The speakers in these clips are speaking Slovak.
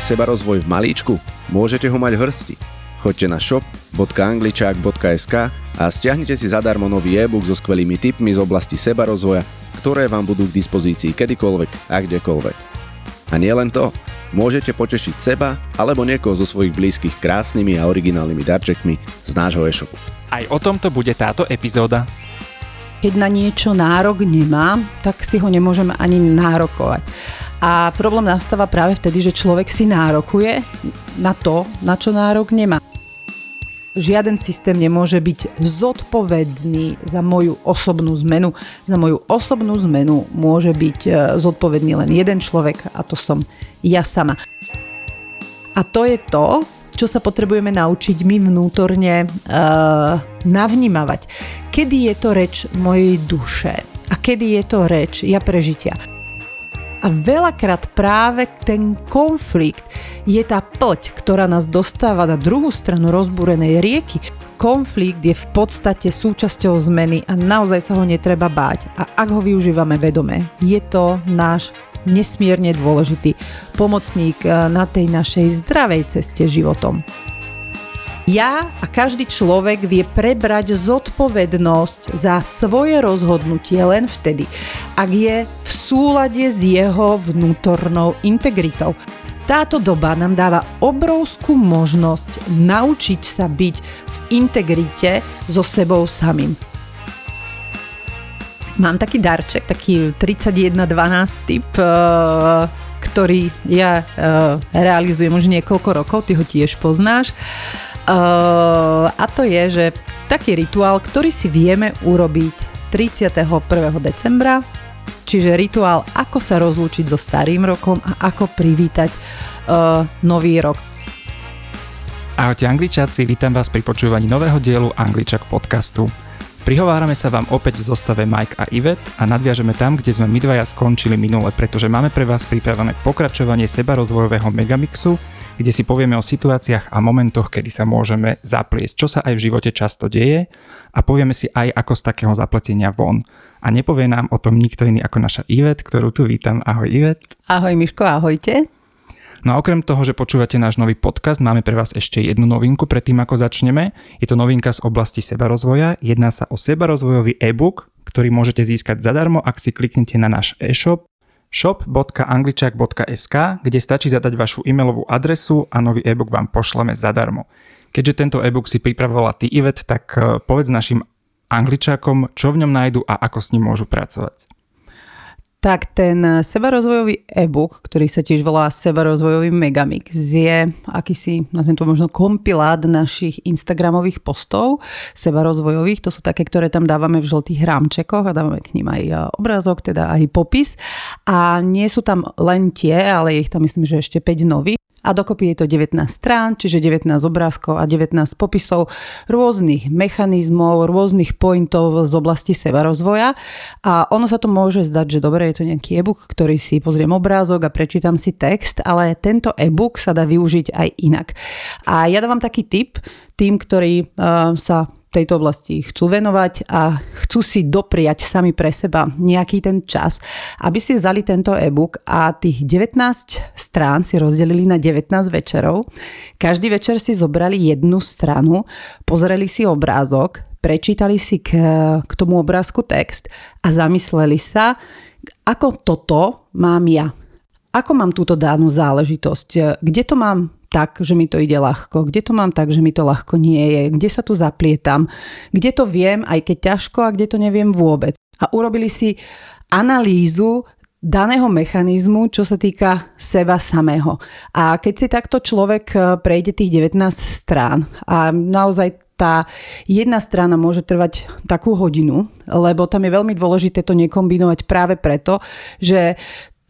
seba rozvoj v malíčku? Môžete ho mať v hrsti. Choďte na shop.angličák.sk a stiahnite si zadarmo nový e-book so skvelými tipmi z oblasti seba rozvoja, ktoré vám budú k dispozícii kedykoľvek a kdekoľvek. A nie len to, môžete potešiť seba alebo niekoho zo svojich blízkych krásnymi a originálnymi darčekmi z nášho e-shopu. Aj o tomto bude táto epizóda. Keď na niečo nárok nemám, tak si ho nemôžem ani nárokovať. A problém nastáva práve vtedy, že človek si nárokuje na to, na čo nárok nemá. Žiaden systém nemôže byť zodpovedný za moju osobnú zmenu. Za moju osobnú zmenu môže byť e, zodpovedný len jeden človek a to som ja sama. A to je to, čo sa potrebujeme naučiť my vnútorne uh, navnímavať. Kedy je to reč mojej duše a kedy je to reč ja prežitia. A veľakrát práve ten konflikt je tá plť, ktorá nás dostáva na druhú stranu rozbúrenej rieky. Konflikt je v podstate súčasťou zmeny a naozaj sa ho netreba báť. A ak ho využívame vedome, je to náš nesmierne dôležitý pomocník eh, na tej našej zdravej ceste životom. Ja a každý človek vie prebrať zodpovednosť za svoje rozhodnutie len vtedy, ak je v súlade s jeho vnútornou integritou. Táto doba nám dáva obrovskú možnosť naučiť sa byť v integrite so sebou samým. Mám taký darček, taký 3112 typ, eh, ktorý ja eh, realizujem už niekoľko rokov, ty ho tiež poznáš. Uh, a to je, že taký rituál, ktorý si vieme urobiť 31. decembra, čiže rituál, ako sa rozlúčiť so starým rokom a ako privítať uh, nový rok. Ahojte angličáci, vítam vás pri počúvaní nového dielu Angličak podcastu. Prihovárame sa vám opäť v zostave Mike a Ivet a nadviažeme tam, kde sme my dvaja skončili minule, pretože máme pre vás pripravené pokračovanie sebarozvojového megamixu, kde si povieme o situáciách a momentoch, kedy sa môžeme zapliesť, čo sa aj v živote často deje a povieme si aj ako z takého zapletenia von. A nepovie nám o tom nikto iný ako naša Ivet, ktorú tu vítam. Ahoj Ivet. Ahoj Miško, ahojte. No a okrem toho, že počúvate náš nový podcast, máme pre vás ešte jednu novinku predtým, ako začneme. Je to novinka z oblasti sebarozvoja. Jedná sa o sebarozvojový e-book, ktorý môžete získať zadarmo, ak si kliknete na náš e-shop shop.angličak.sk, kde stačí zadať vašu e-mailovú adresu a nový e-book vám pošleme zadarmo. Keďže tento e-book si pripravovala ty Ivet, tak eh, povedz našim angličákom, čo v ňom nájdu a ako s ním môžu pracovať tak ten sebarozvojový e-book, ktorý sa tiež volá Sebarozvojový Megamix, je akýsi, nazviem to možno kompilát našich Instagramových postov sebarozvojových. To sú také, ktoré tam dávame v žltých rámčekoch a dávame k ním aj e, obrázok, teda aj popis. A nie sú tam len tie, ale ich tam myslím, že ešte 5 nových a dokopy je to 19 strán, čiže 19 obrázkov a 19 popisov rôznych mechanizmov, rôznych pointov z oblasti seba rozvoja a ono sa to môže zdať, že dobre, je to nejaký e-book, ktorý si pozriem obrázok a prečítam si text, ale tento e-book sa dá využiť aj inak. A ja dávam taký tip tým, ktorí uh, sa tejto oblasti chcú venovať a chcú si dopriať sami pre seba nejaký ten čas, aby si vzali tento e-book a tých 19 strán si rozdelili na 19 večerov. Každý večer si zobrali jednu stranu, pozreli si obrázok, prečítali si k, k tomu obrázku text a zamysleli sa, ako toto mám ja. Ako mám túto danú záležitosť? Kde to mám tak, že mi to ide ľahko, kde to mám tak, že mi to ľahko nie je, kde sa tu zaplietam, kde to viem, aj keď ťažko a kde to neviem vôbec. A urobili si analýzu daného mechanizmu, čo sa týka seba samého. A keď si takto človek e, prejde tých 19 strán a naozaj tá jedna strana môže trvať takú hodinu, lebo tam je veľmi dôležité to nekombinovať práve preto, že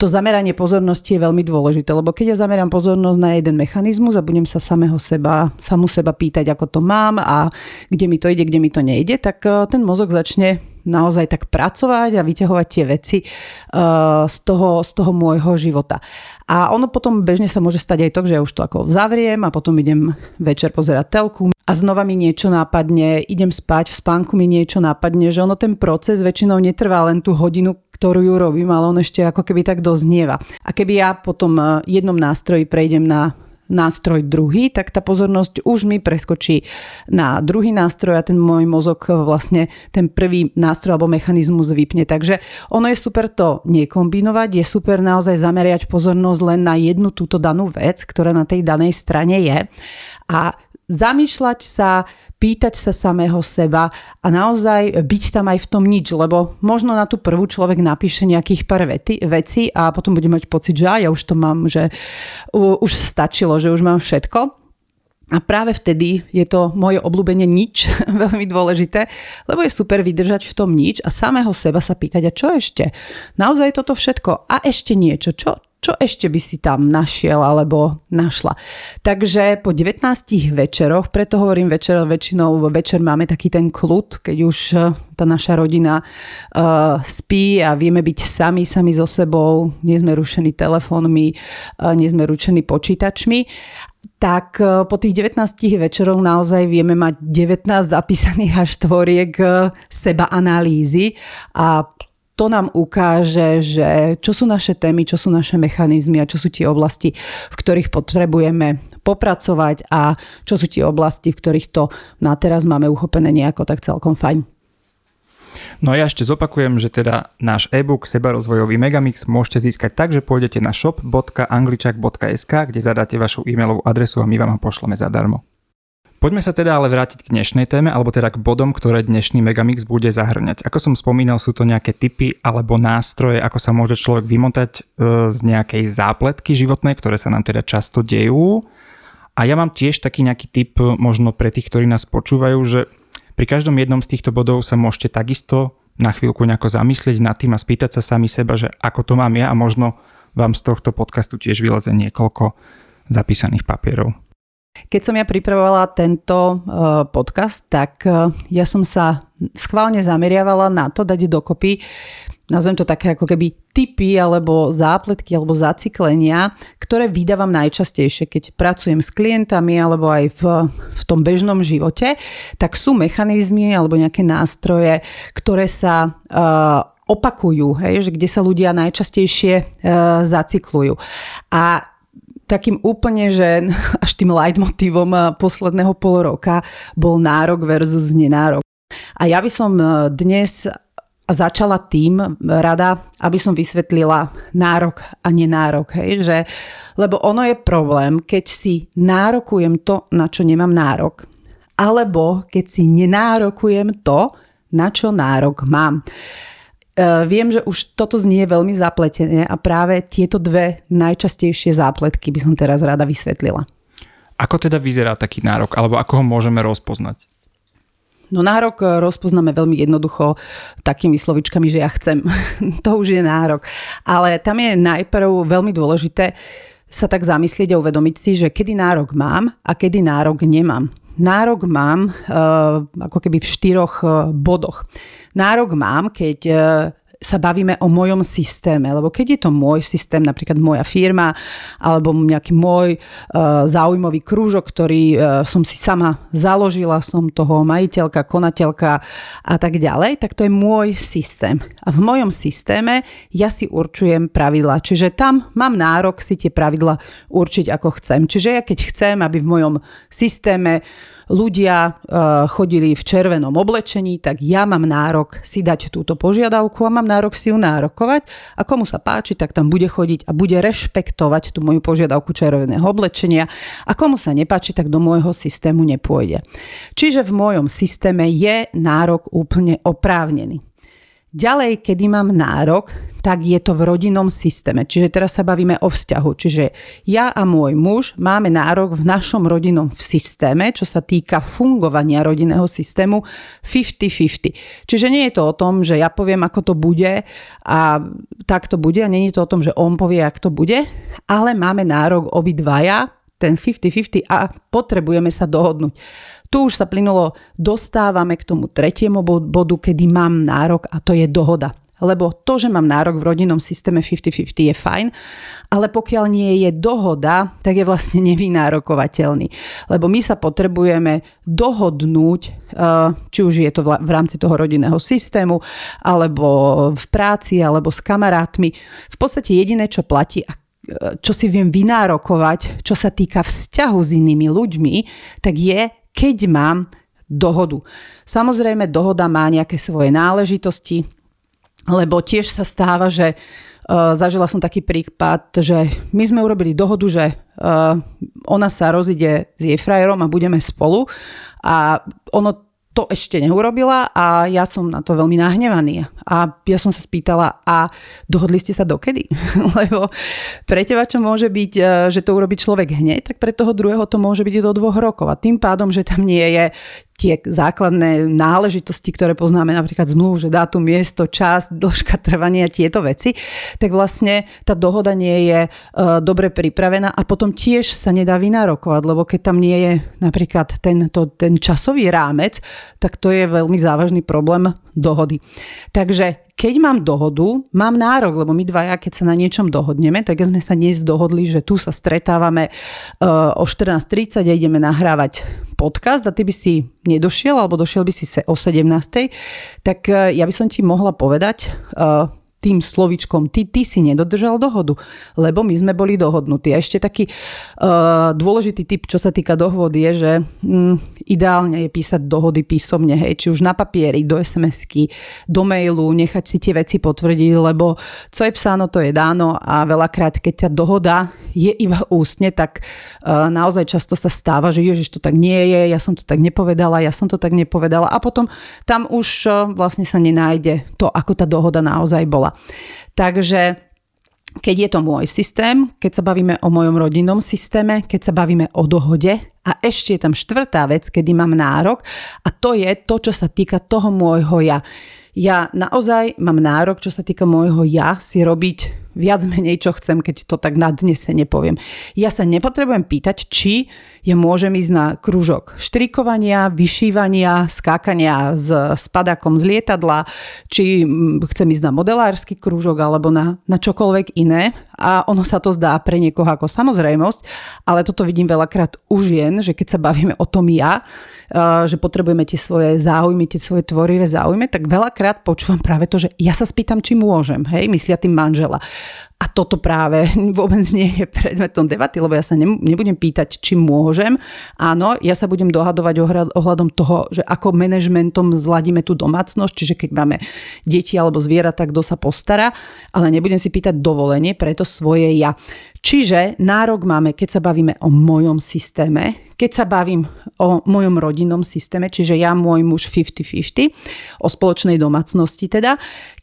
to zameranie pozornosti je veľmi dôležité, lebo keď ja zamerám pozornosť na jeden mechanizmus a budem sa samého seba, samú seba pýtať, ako to mám a kde mi to ide, kde mi to nejde, tak eh, ten mozog začne naozaj tak pracovať a vyťahovať tie veci uh, z, toho, z toho môjho života. A ono potom bežne sa môže stať aj to, že ja už to ako zavriem a potom idem večer pozerať telku a znova mi niečo nápadne, idem spať, v spánku mi niečo nápadne, že ono ten proces väčšinou netrvá len tú hodinu, ktorú ju robím, ale on ešte ako keby tak doznieva. A keby ja po tom eh, jednom nástroji prejdem na nástroj druhý, tak tá pozornosť už mi preskočí na druhý nástroj a ten môj mozog vlastne ten prvý nástroj alebo mechanizmus vypne. Takže ono je super to nekombinovať, je super naozaj zameriať pozornosť len na jednu túto danú vec, ktorá na tej danej strane je a zamýšľať sa, pýtať sa samého seba a naozaj byť tam aj v tom nič, lebo možno na tú prvú človek napíše nejakých pár vety, veci a potom bude mať pocit, že ja už to mám, že už stačilo, že už mám všetko. A práve vtedy je to moje obľúbenie nič veľmi dôležité, lebo je super vydržať v tom nič a samého seba sa pýtať, a čo ešte? Naozaj toto všetko a ešte niečo, čo, čo ešte by si tam našiel alebo našla. Takže po 19 večeroch, preto hovorím večer, väčšinou večer máme taký ten kľud, keď už eh, tá naša rodina uh, spí a vieme byť sami, sami so sebou, nie sme rušení telefónmi, uh, nie sme rušení počítačmi tak po tých 19 večerov naozaj vieme mať 19 zapísaných až tvoriek seba analýzy a to nám ukáže, že čo sú naše témy, čo sú naše mechanizmy a čo sú tie oblasti, v ktorých potrebujeme popracovať a čo sú tie oblasti, v ktorých to na teraz máme uchopené nejako tak celkom fajn. No a ja ešte zopakujem, že teda náš e-book Sebarozvojový Megamix môžete získať tak, že pôjdete na shop.angličak.sk, kde zadáte vašu e-mailovú adresu a my vám ho pošleme zadarmo. Poďme sa teda ale vrátiť k dnešnej téme, alebo teda k bodom, ktoré dnešný Megamix bude zahrňať. Ako som spomínal, sú to nejaké typy alebo nástroje, ako sa môže človek vymotať e, z nejakej zápletky životnej, ktoré sa nám teda často dejú. A ja mám tiež taký nejaký typ možno pre tých, ktorí nás počúvajú, že pri každom jednom z týchto bodov sa môžete takisto na chvíľku nejako zamyslieť nad tým a spýtať sa sami seba, že ako to mám ja a možno vám z tohto podcastu tiež vyleze niekoľko zapísaných papierov. Keď som ja pripravovala tento uh, podcast, tak uh, ja som sa schválne zameriavala na to dať dokopy nazvem to také ako keby typy alebo zápletky alebo zaciklenia, ktoré vydávam najčastejšie, keď pracujem s klientami alebo aj v, v tom bežnom živote, tak sú mechanizmy alebo nejaké nástroje, ktoré sa uh, opakujú, hej, že kde sa ľudia najčastejšie uh, zacyklujú. A takým úplne, že až tým leitmotívom eh, posledného pol roka bol nárok versus nenárok. A ja by som eh, dnes začala tým rada, aby som vysvetlila nárok a nenárok. Hej? Že, lebo ono je problém, keď si nárokujem to, na čo nemám nárok, alebo keď si nenárokujem to, na čo nárok mám. E, viem, že už toto znie veľmi zapletené a práve tieto dve najčastejšie zápletky by som teraz rada vysvetlila. Ako teda vyzerá taký nárok, alebo ako ho môžeme rozpoznať? No nárok e, rozpoznáme veľmi jednoducho takými slovičkami, že ja chcem. to už je nárok. Ale tam je najprv veľmi dôležité sa tak zamyslieť a uvedomiť si, že kedy nárok mám a kedy nárok nemám. Nárok mám uh, ako keby v štyroch uh, bodoch. Nárok mám, keď uh, sa bavíme o mojom systéme, lebo keď je to môj systém, napríklad moja firma alebo nejaký môj uh, záujmový krúžok, ktorý uh, som si sama založila, som toho majiteľka, konateľka a tak ďalej, tak to je môj systém. A v mojom systéme ja si určujem pravidla, čiže tam mám nárok si tie pravidla určiť ako chcem. Čiže ja keď chcem, aby v mojom systéme ľudia eh, chodili v červenom oblečení, tak ja mám nárok si dať túto požiadavku a mám nárok si ju nárokovať a komu sa páči, tak tam bude chodiť a bude rešpektovať tú moju požiadavku červeného oblečenia a komu sa nepáči, tak do môjho systému nepôjde. Čiže v mojom systéme je nárok úplne oprávnený. Ďalej, kedy mám nárok, tak je to v rodinnom systéme. Čiže teraz sa bavíme o vzťahu. Čiže ja a môj muž máme nárok v našom rodinnom systéme, čo sa týka fungovania rodinného systému 50-50. Čiže nie je to o tom, že ja poviem, ako to bude a tak to bude a nie je to o tom, že on povie, ako to bude, ale máme nárok obidvaja ten 50-50 a potrebujeme sa dohodnúť. Tu už sa plynulo dostávame k tomu tretiemu bodu, kedy mám nárok a to je dohoda. lebo to, že mám nárok v rodinnom systéme 50-50 je fajn, ale pokiaľ nie je dohoda, tak je vlastne nevynárokovateľný. Lebo my sa potrebujeme dohodnúť, uh, či už je to v rámci toho rodinného systému, alebo v práci, alebo s kamarátmi. V podstate jediné, čo platí, uh, čo si viem vynárokovať, čo sa týka vzťahu s inými ľuďmi, tak je, keď mám dohodu. Samozrejme, dohoda má nejaké svoje náležitosti, lebo tiež sa stáva, že uh, zažila som taký prípad, že my sme urobili dohodu, že uh, ona sa rozíde s jej frajerom a budeme spolu a ono to ešte neurobila a ja som na to veľmi nahnevaný. A ja som sa spýtala, a dohodli ste sa dokedy? Lebo pre teba čo môže byť, e, že to urobí človek hneď, tak pre toho druhého to môže byť do dvoch rokov. A tým pádom, že tam nie je tie základné náležitosti, ktoré poznáme napríklad zmluv, že dátum, miesto, čas, dĺžka trvania, tieto veci, tak vlastne tá dohoda nie je uh, dobre pripravená a potom tiež sa nedá vynárokovať, lebo keď tam nie je napríklad ten, to, ten časový rámec, tak to je veľmi závažný problém dohody. Takže keď mám dohodu, mám nárok, lebo my dvaja, keď sa na niečom dohodneme, tak sme sa dnes dohodli, že tu sa stretávame uh, o 14.30 a ideme nahrávať podcast a ty by si nedošiel, alebo došiel by si o 17. Tak uh, ja by som ti mohla povedať, uh, tým slovičkom ty, ty si nedodržal dohodu, lebo my sme boli dohodnutí. A ešte taký uh, dôležitý typ, čo sa týka dohod, je, že mm, ideálne je písať dohody písomne, hej, či už na papieri, do SMS-ky, do mailu, nechať si tie veci potvrdiť, lebo co je psáno, to je dáno a veľakrát, keď ťa dohoda je iba ústne, tak uh, naozaj často sa stáva, že ježiš, to tak nie je, ja som to tak nepovedala, ja som to tak nepovedala a potom tam už uh, vlastne sa nenájde to, ako tá dohoda naozaj bola. Takže keď je to môj systém, keď sa bavíme o mojom rodinnom systéme, keď sa bavíme o dohode a ešte je tam štvrtá vec, kedy mám nárok a to je to, čo sa týka toho môjho ja. Ja naozaj mám nárok, čo sa týka môjho ja, si robiť viac menej, čo chcem, keď to tak na dnes sa nepoviem. Ja sa nepotrebujem pýtať, či ja môžem ísť na krúžok štrikovania, vyšívania, skákania s spadakom z lietadla, či mm, chcem ísť na modelársky krúžok alebo na, na čokoľvek iné. A ono sa to zdá pre niekoho ako samozrejmosť, ale toto vidím veľakrát u žien, že keď sa bavíme o tom ja, že potrebujeme tie svoje záujmy, tie svoje tvorivé záujmy, tak veľakrát počúvam práve to, že ja sa spýtam, či môžem, hej, myslia tým manžela. A toto práve vôbec nie je predmetom debaty, lebo ja sa nebudem pýtať, či môžem. Áno, ja sa budem dohadovať ohľadom toho, že ako manažmentom zladíme tú domácnosť, čiže keď máme deti alebo zvieratá, kto sa postará, ale nebudem si pýtať dovolenie pre to svoje ja. Čiže nárok máme, keď sa bavíme o mojom systéme, keď sa bavím o mojom rodinnom systéme, čiže ja, môj muž 50-50, o spoločnej domácnosti teda,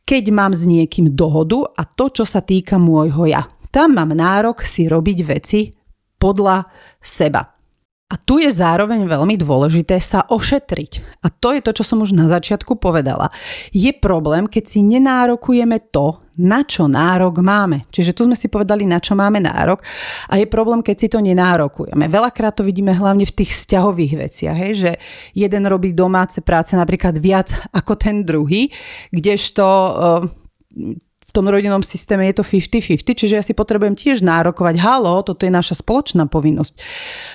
keď mám s niekým dohodu a to, čo sa týka môjho ja. Tam mám nárok si robiť veci podľa seba. A tu je zároveň veľmi dôležité sa ošetriť. A to je to, čo som už na začiatku povedala. Je problém, keď si nenárokujeme to, na čo nárok máme. Čiže tu sme si povedali, na čo máme nárok. A je problém, keď si to nenárokujeme. Veľakrát to vidíme hlavne v tých vzťahových veciach, hej, že jeden robí domáce práce napríklad viac ako ten druhý, kdežto tom rodinnom systéme je to 50-50, čiže ja si potrebujem tiež nárokovať, halo, toto je naša spoločná povinnosť.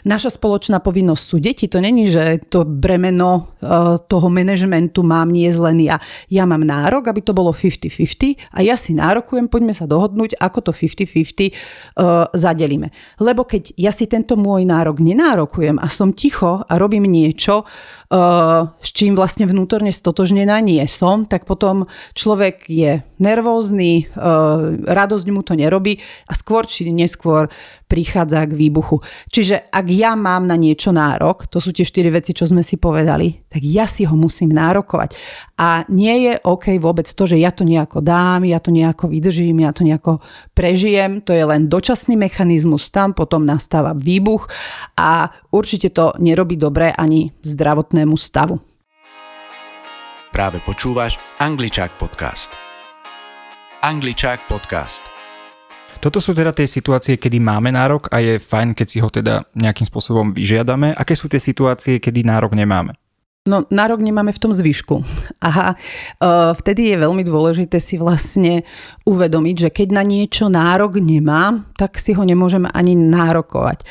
Naša spoločná povinnosť sú deti, to není, že to bremeno uh, toho manažmentu mám nie len ja. Ja mám nárok, aby to bolo 50-50 a ja si nárokujem, poďme sa dohodnúť, ako to 50-50 uh, zadelíme. Lebo keď ja si tento môj nárok nenárokujem a som ticho a robím niečo, uh, s čím vlastne vnútorne stotožnená nie som, tak potom človek je nervózny, uh, radosť mu to nerobí a skôr či neskôr prichádza k výbuchu. Čiže ak ja mám na niečo nárok, to sú tie štyri veci, čo sme si povedali, tak ja si ho musím nárokovať. A nie je OK vôbec to, že ja to nejako dám, ja to nejako vydržím, ja to nejako prežijem. To je len dočasný mechanizmus, tam potom nastáva výbuch a určite to nerobí dobre ani zdravotnému stavu. Práve počúvaš Angličák podcast. Angličák podcast. Toto sú teda tie situácie, kedy máme nárok a je fajn, keď si ho teda nejakým spôsobom vyžiadame. Aké sú tie situácie, kedy nárok nemáme? No, nárok nemáme v tom zvyšku. Aha, vtedy je veľmi dôležité si vlastne uvedomiť, že keď na niečo nárok nemám, tak si ho nemôžeme ani nárokovať.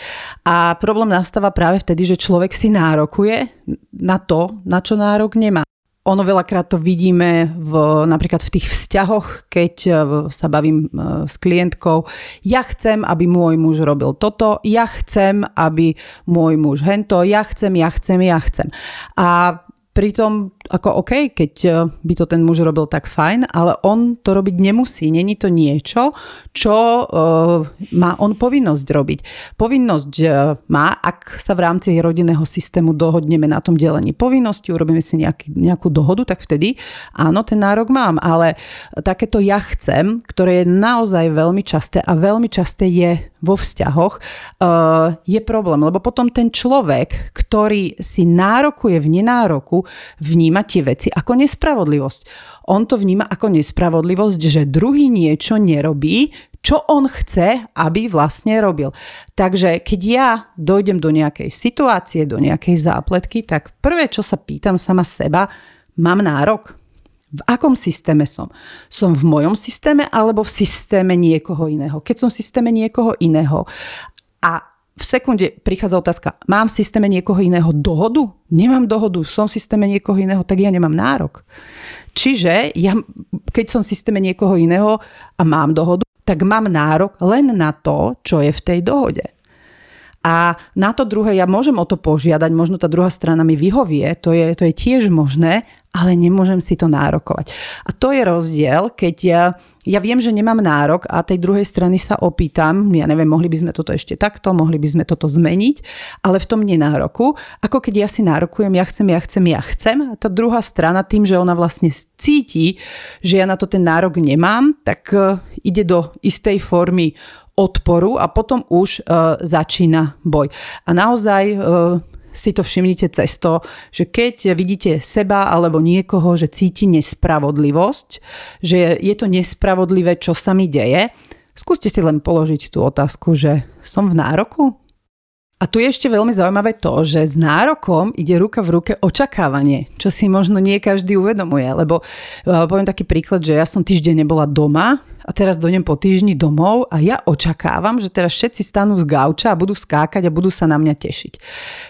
A problém nastáva práve vtedy, že človek si nárokuje na to, na čo nárok nemá. Ono veľakrát to vidíme v, napríklad v tých vzťahoch, keď e, sa bavím e, s klientkou. Ja chcem, aby môj muž robil toto, ja chcem, aby môj muž hento, ja chcem, ja chcem, ja chcem. A pritom ako OK, keď e, by to ten muž robil tak fajn, ale on to robiť nemusí. Není to niečo, čo uh, má on povinnosť robiť. Povinnosť uh, má, ak sa v rámci rodinného systému dohodneme na tom delení povinnosti, urobíme si nejaký, nejakú dohodu, tak vtedy áno, ten nárok mám. Ale takéto ja chcem, ktoré je naozaj veľmi časté a veľmi časté je vo vzťahoch, uh, je problém. Lebo potom ten človek, ktorý si nárokuje v nenároku, vníma vníma tie veci ako nespravodlivosť. On to vníma ako nespravodlivosť, že druhý niečo nerobí, čo on chce, aby vlastne robil. Takže keď ja dojdem do nejakej situácie, do nejakej zápletky, tak prvé, čo sa pýtam sama seba, mám nárok? V akom systéme som? Som v mojom systéme alebo v systéme niekoho iného? Keď som v systéme niekoho iného a v sekunde prichádza otázka, mám v systéme niekoho iného dohodu? Nemám dohodu, som v systéme niekoho iného, tak ja nemám nárok. Čiže ja, keď som v systéme niekoho iného a mám dohodu, tak mám nárok len na to, čo je v tej dohode. A na to druhé ja môžem o to požiadať, možno tá druhá strana mi vyhovie, to je, to je tiež možné, ale nemôžem si to nárokovať. A to je rozdiel, keď ja, ja viem, že nemám nárok a tej druhej strany sa opýtam, ja neviem, mohli by sme toto ešte takto, mohli by sme toto zmeniť, ale v tom nenároku, ako keď ja si nárokujem, ja chcem, ja chcem, ja chcem, a tá druhá strana tým, že ona vlastne cíti, že ja na to ten nárok nemám, tak uh, ide do istej formy odporu a potom už uh, začína boj. A naozaj uh, si to všimnite cez to, že keď vidíte seba alebo niekoho, že cíti nespravodlivosť, že je to nespravodlivé, čo sa mi deje, skúste si len položiť tú otázku, že som v nároku? A tu je ešte veľmi zaujímavé to, že s nárokom ide ruka v ruke očakávanie, čo si možno nie každý uvedomuje. Lebo uh, poviem taký príklad, že ja som týždeň nebola doma a teraz dojdem po týždni domov a ja očakávam, že teraz všetci stanú z gauča a budú skákať a budú sa na mňa tešiť.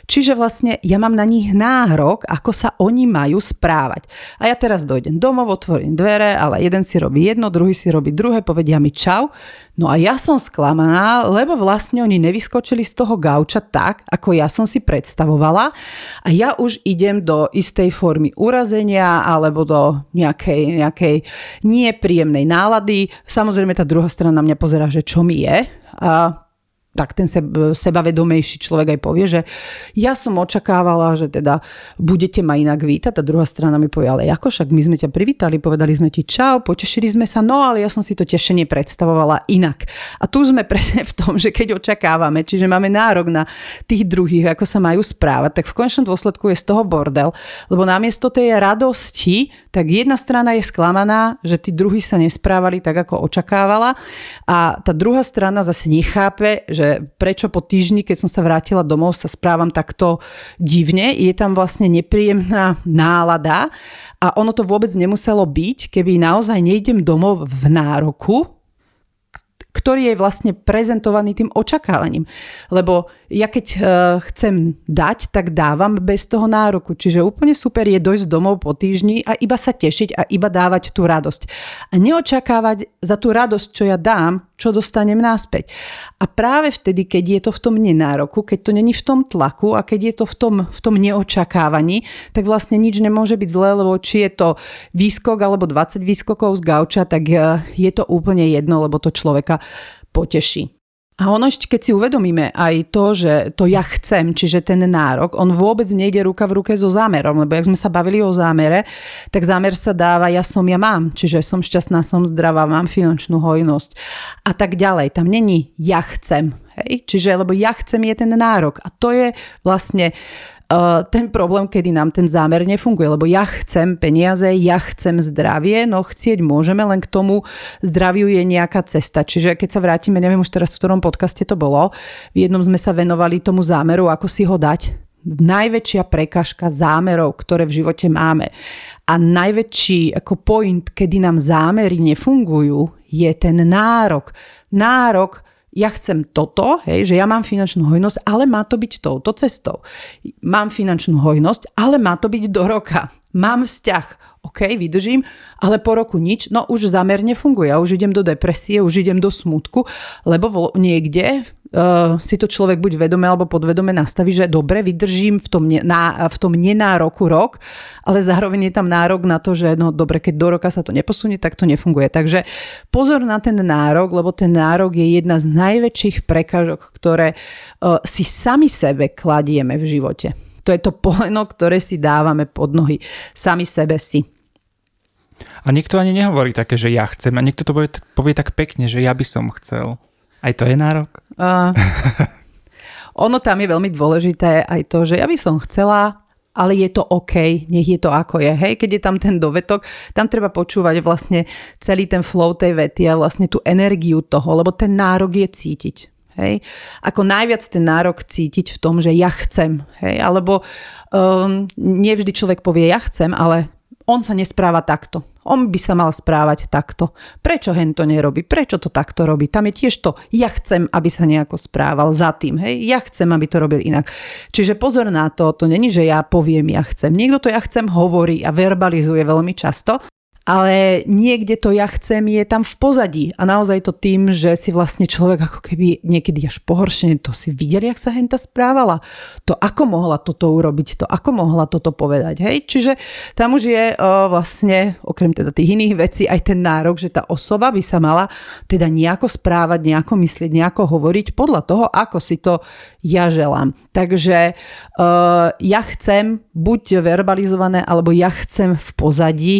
Čiže vlastne ja mám na nich nárok, ako sa oni majú správať. A ja teraz dojdem domov, otvorím dvere, ale jeden si robí jedno, druhý si robí druhé, povedia mi čau. No a ja som sklamaná, lebo vlastne oni nevyskočili z toho gauča tak, ako ja som si predstavovala. A ja už idem do istej formy urazenia alebo do nejakej, nejakej nepríjemnej nálady Samozrejme tá druhá strana na mňa pozera, že čo mi je. A tak ten sebavedomejší človek aj povie, že ja som očakávala, že teda budete ma inak vítať. A druhá strana mi povie, ale ako však my sme ťa privítali, povedali sme ti čau, potešili sme sa, no ale ja som si to tešenie predstavovala inak. A tu sme presne v tom, že keď očakávame, čiže máme nárok na tých druhých, ako sa majú správať, tak v končnom dôsledku je z toho bordel, lebo namiesto tej radosti, tak jedna strana je sklamaná, že tí druhí sa nesprávali tak, ako očakávala a tá druhá strana zase nechápe, že že prečo po týždni, keď som sa vrátila domov, sa správam takto divne. Je tam vlastne nepríjemná nálada a ono to vôbec nemuselo byť, keby naozaj nejdem domov v nároku, ktorý je vlastne prezentovaný tým očakávaním. Lebo ja keď uh, chcem dať, tak dávam bez toho nároku. Čiže úplne super je dojsť domov po týždni a iba sa tešiť a iba dávať tú radosť. A neočakávať za tú radosť, čo ja dám, čo dostanem náspäť. A práve vtedy, keď je to v tom nenároku, keď to není v tom tlaku a keď je to v tom, v tom neočakávaní, tak vlastne nič nemôže byť zlé, lebo či je to výskok alebo 20 výskokov z gauča, tak eh, je to úplne jedno, lebo to človeka poteší. A ono ešte, keď si uvedomíme aj to, že to ja chcem, čiže ten nárok, on vôbec nejde ruka v ruke so zámerom, lebo jak sme sa bavili o zámere, tak zámer sa dáva ja som, ja mám, čiže som šťastná, som zdravá, mám finančnú hojnosť a tak ďalej. Tam není ja chcem, hej? Čiže, lebo ja chcem je ten nárok a to je vlastne ten problém, kedy nám ten zámer nefunguje, lebo ja chcem peniaze, ja chcem zdravie, no chcieť môžeme, len k tomu zdraviu je nejaká cesta. Čiže keď sa vrátime, neviem už teraz v ktorom podcaste to bolo, v jednom sme sa venovali tomu zámeru, ako si ho dať. najväčšia prekažka zámerov, ktoré v živote máme. A najväčší ako point, kedy nám zámery nefungujú, je ten nárok. Nárok ja chcem toto, hej, že ja mám finančnú hojnosť, ale má to byť touto cestou. Mám finančnú hojnosť, ale má to byť do roka. Mám vzťah, OK, vydržím, ale po roku nič, no už zamerne funguje. Ja už idem do depresie, už idem do smutku, lebo niekde uh, si to človek buď vedome alebo podvedome nastaví, že dobre, vydržím v tom, ne, na, v tom nenároku rok, ale zároveň je tam nárok na to, že no dobre, keď do roka sa to neposunie, tak to nefunguje. Takže pozor na ten nárok, lebo ten nárok je jedna z najväčších prekážok, ktoré uh, si sami sebe kladieme v živote. To je to poleno, ktoré si dávame pod nohy sami sebe si. A niekto ani nehovorí také, že ja chcem. A niekto to povie, povie tak pekne, že ja by som chcel. Aj to je nárok? Uh, ono tam je veľmi dôležité aj to, že ja by som chcela, ale je to OK, nech je to ako je. Hej, keď je tam ten dovetok, tam treba počúvať vlastne celý ten flow tej vety a vlastne tú energiu toho, lebo ten nárok je cítiť. Hej? Ako najviac ten nárok cítiť v tom, že ja chcem. Hej? Alebo um, nie vždy človek povie ja chcem, ale on sa nespráva takto. On by sa mal správať takto. Prečo hen to nerobí? Prečo to takto robí? Tam je tiež to, ja chcem, aby sa nejako správal za tým. Hej? Ja chcem, aby to robil inak. Čiže pozor na to, to není, že ja poviem ja chcem. Niekto to ja chcem hovorí a verbalizuje veľmi často ale niekde to ja chcem je tam v pozadí. A naozaj to tým, že si vlastne človek ako keby niekedy až pohoršený, to si videli, jak sa henta správala. To ako mohla toto urobiť, to ako mohla toto povedať. Hej? Čiže tam už je o, vlastne, okrem teda tých iných vecí, aj ten nárok, že tá osoba by sa mala teda nejako správať, nejako myslieť, nejako hovoriť podľa toho, ako si to ja želám. Takže uh, ja chcem buď verbalizované, alebo ja chcem v pozadí.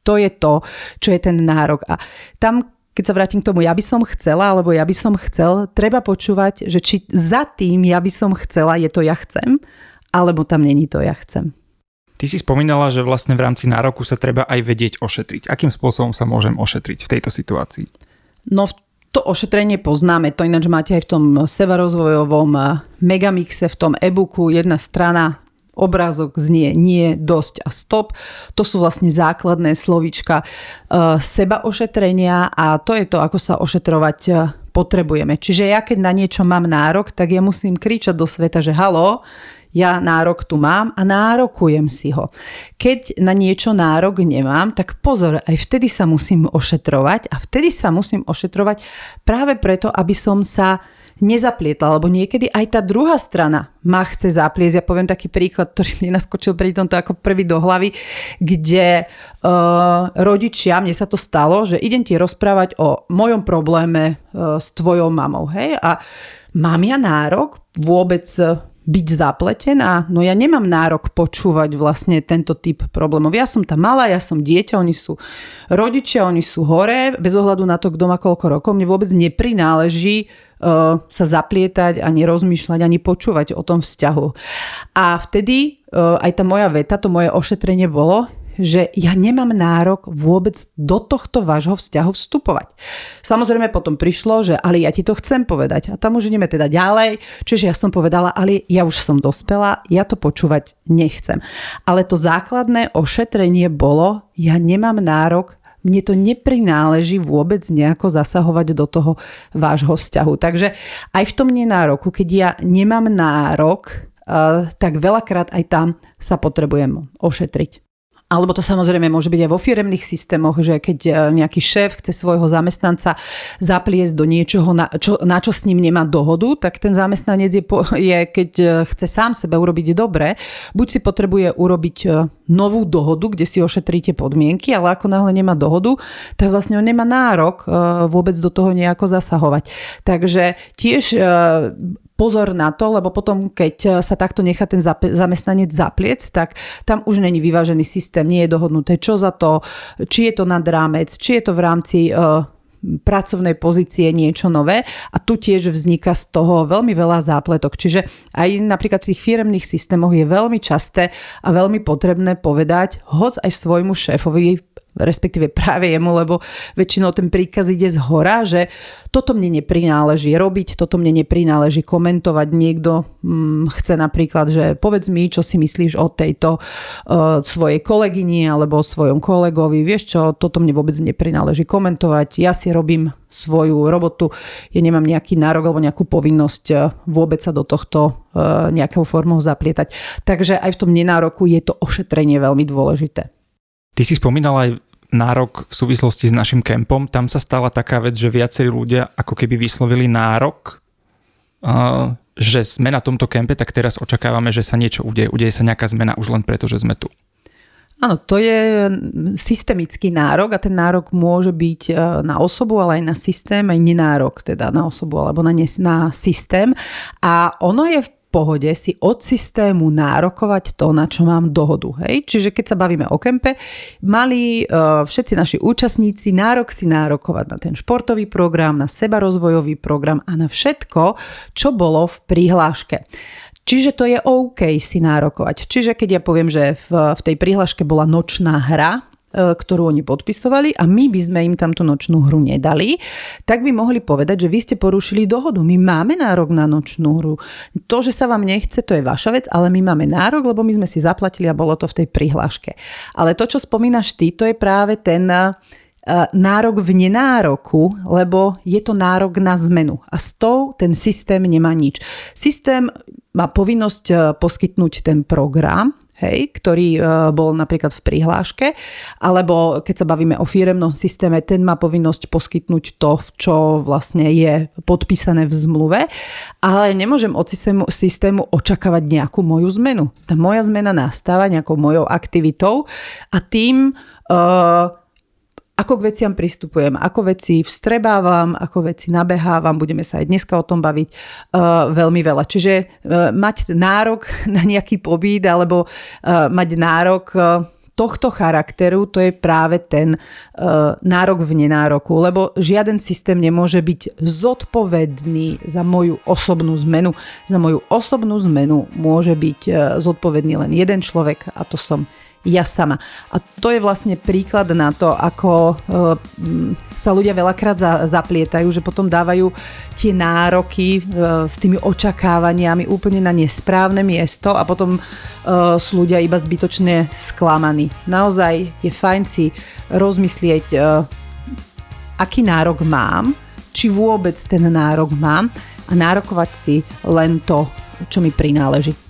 To je to, čo je ten nárok. A tam, keď sa vrátim k tomu, ja by som chcela, alebo ja by som chcel, treba počúvať, že či za tým ja by som chcela, je to ja chcem, alebo tam není to ja chcem. Ty si spomínala, že vlastne v rámci nároku sa treba aj vedieť ošetriť. Akým spôsobom sa môžem ošetriť v tejto situácii? No to ošetrenie poznáme, to ináč máte aj v tom sebarozvojovom eh, megamixe, v tom e-booku, jedna strana, obrázok znie nie, dosť a stop. To sú vlastne základné slovíčka uh, seba ošetrenia a to je to, ako sa ošetrovať uh, potrebujeme. Čiže ja keď na niečo mám nárok, tak ja musím kričať do sveta, že halo, ja nárok tu mám a nárokujem si ho. Keď na niečo nárok nemám, tak pozor, aj vtedy sa musím ošetrovať a vtedy sa musím ošetrovať práve preto, aby som sa nezaplietla, lebo niekedy aj tá druhá strana ma chce zapliesť. Ja poviem taký príklad, ktorý mi naskočil pri tomto ako prvý do hlavy, kde uh, rodičia, mne sa to stalo, že idem ti rozprávať o mojom probléme uh, s tvojou mamou, hej, a mám ja nárok vôbec byť zapletená, no ja nemám nárok počúvať vlastne tento typ problémov. Ja som tam malá, ja som dieťa, oni sú rodičia, oni sú hore, bez ohľadu na to, kto má koľko rokov, mne vôbec neprináleží uh, sa zaplietať, ani rozmýšľať, ani počúvať o tom vzťahu. A vtedy uh, aj tá moja veta, to moje ošetrenie bolo, že ja nemám nárok vôbec do tohto vášho vzťahu vstupovať. Samozrejme potom prišlo, že ale ja ti to chcem povedať a tam už ideme teda ďalej, čiže ja som povedala, ale ja už som dospela, ja to počúvať nechcem. Ale to základné ošetrenie bolo, ja nemám nárok mne to neprináleží vôbec nejako zasahovať do toho vášho vzťahu. Takže aj v tom nenároku, keď ja nemám nárok, eh, tak veľakrát aj tam sa potrebujem ošetriť. Alebo to samozrejme môže byť aj vo firemných systémoch, že keď e, nejaký šéf chce svojho zamestnanca zapliesť do niečoho, na čo, na čo s ním nemá dohodu, tak ten zamestnanec je, je, keď e, chce sám sebe urobiť dobre, buď si potrebuje urobiť e, novú dohodu, kde si ošetríte podmienky, ale ako náhle nemá dohodu, tak vlastne on nemá nárok vôbec do toho nejako zasahovať. Takže tiež pozor na to, lebo potom, keď e, sa takto nechá ten zamestnanec zapliec, tak tam už není vyvážený systém, nie je dohodnuté, čo za to, či je to nad rámec, či je to v rámci uh, pracovnej pozície niečo nové a tu tiež vzniká z toho veľmi veľa zápletok. Čiže aj napríklad v tých firemných systémoch je veľmi časté a veľmi potrebné povedať hoď aj svojmu šéfovi respektíve práve jemu, lebo väčšinou ten príkaz ide z hora, že toto mne neprináleží robiť, toto mne neprináleží komentovať. Niekto hm, chce napríklad, že povedz mi, čo si myslíš o tejto uh, svojej kolegyni alebo o svojom kolegovi. Vieš čo, toto mne vôbec neprináleží komentovať. Ja si robím svoju robotu, ja nemám nejaký nárok alebo nejakú povinnosť uh, vôbec sa do tohto uh, nejakou formou zaplietať. Takže aj v tom nenároku je to ošetrenie veľmi dôležité. Ty si spomínal aj nárok v súvislosti s našim kempom. Tam sa stala taká vec, že viacerí ľudia ako keby vyslovili nárok, že sme na tomto kempe, tak teraz očakávame, že sa niečo udeje. Udeje sa nejaká zmena už len preto, že sme tu. Áno, to je systemický nárok a ten nárok môže byť e, na osobu, ale aj na systém, aj nenárok, teda na osobu alebo na, na systém. A ono je v pohode si od systému nárokovať to, na čo mám dohodu. Hej? Čiže keď sa bavíme o kempe, mali uh, všetci naši účastníci nárok si nárokovať na ten športový program, na sebarozvojový program a na všetko, čo bolo v prihláške. Čiže to je OK si nárokovať. Čiže keď ja poviem, že v, v tej prihláške bola nočná hra, ktorú oni podpisovali a my by sme im tam tú nočnú hru nedali, tak by mohli povedať, že vy ste porušili dohodu. My máme nárok na nočnú hru. To, že sa vám nechce, to je vaša vec, ale my máme nárok, lebo my sme si zaplatili a bolo to v tej prihláške. Ale to, čo spomínaš ty, to je práve ten e, nárok v nenároku, lebo je to nárok na zmenu. A s tou ten systém nemá nič. Systém má povinnosť e, poskytnúť ten program, hej, ktorý uh, bol napríklad v prihláške, alebo keď sa bavíme o firemnom systéme, ten má povinnosť poskytnúť to, čo vlastne je podpísané v zmluve, ale nemôžem od systému, systému očakávať nejakú moju zmenu. Tá moja zmena nastáva nejakou mojou aktivitou a tým uh, ako k veciam pristupujem, ako veci vstrebávam, ako veci nabehávam, budeme sa aj dneska o tom baviť uh, veľmi veľa. Čiže uh, mať nárok na nejaký pobyt alebo uh, mať nárok uh, tohto charakteru, to je práve ten uh, nárok v nenároku, lebo žiaden systém nemôže byť zodpovedný za moju osobnú zmenu. Za moju osobnú zmenu môže byť uh, zodpovedný len jeden človek a to som ja sama. A to je vlastne príklad na to, ako uh, sa ľudia veľakrát za, zaplietajú, že potom dávajú tie nároky uh, s tými očakávaniami úplne na nesprávne miesto a potom uh, sú ľudia iba zbytočne sklamaní. Naozaj je fajn si rozmyslieť, aký nárok mám, či vôbec ten nárok mám a nárokovať si len to, čo mi prináleží.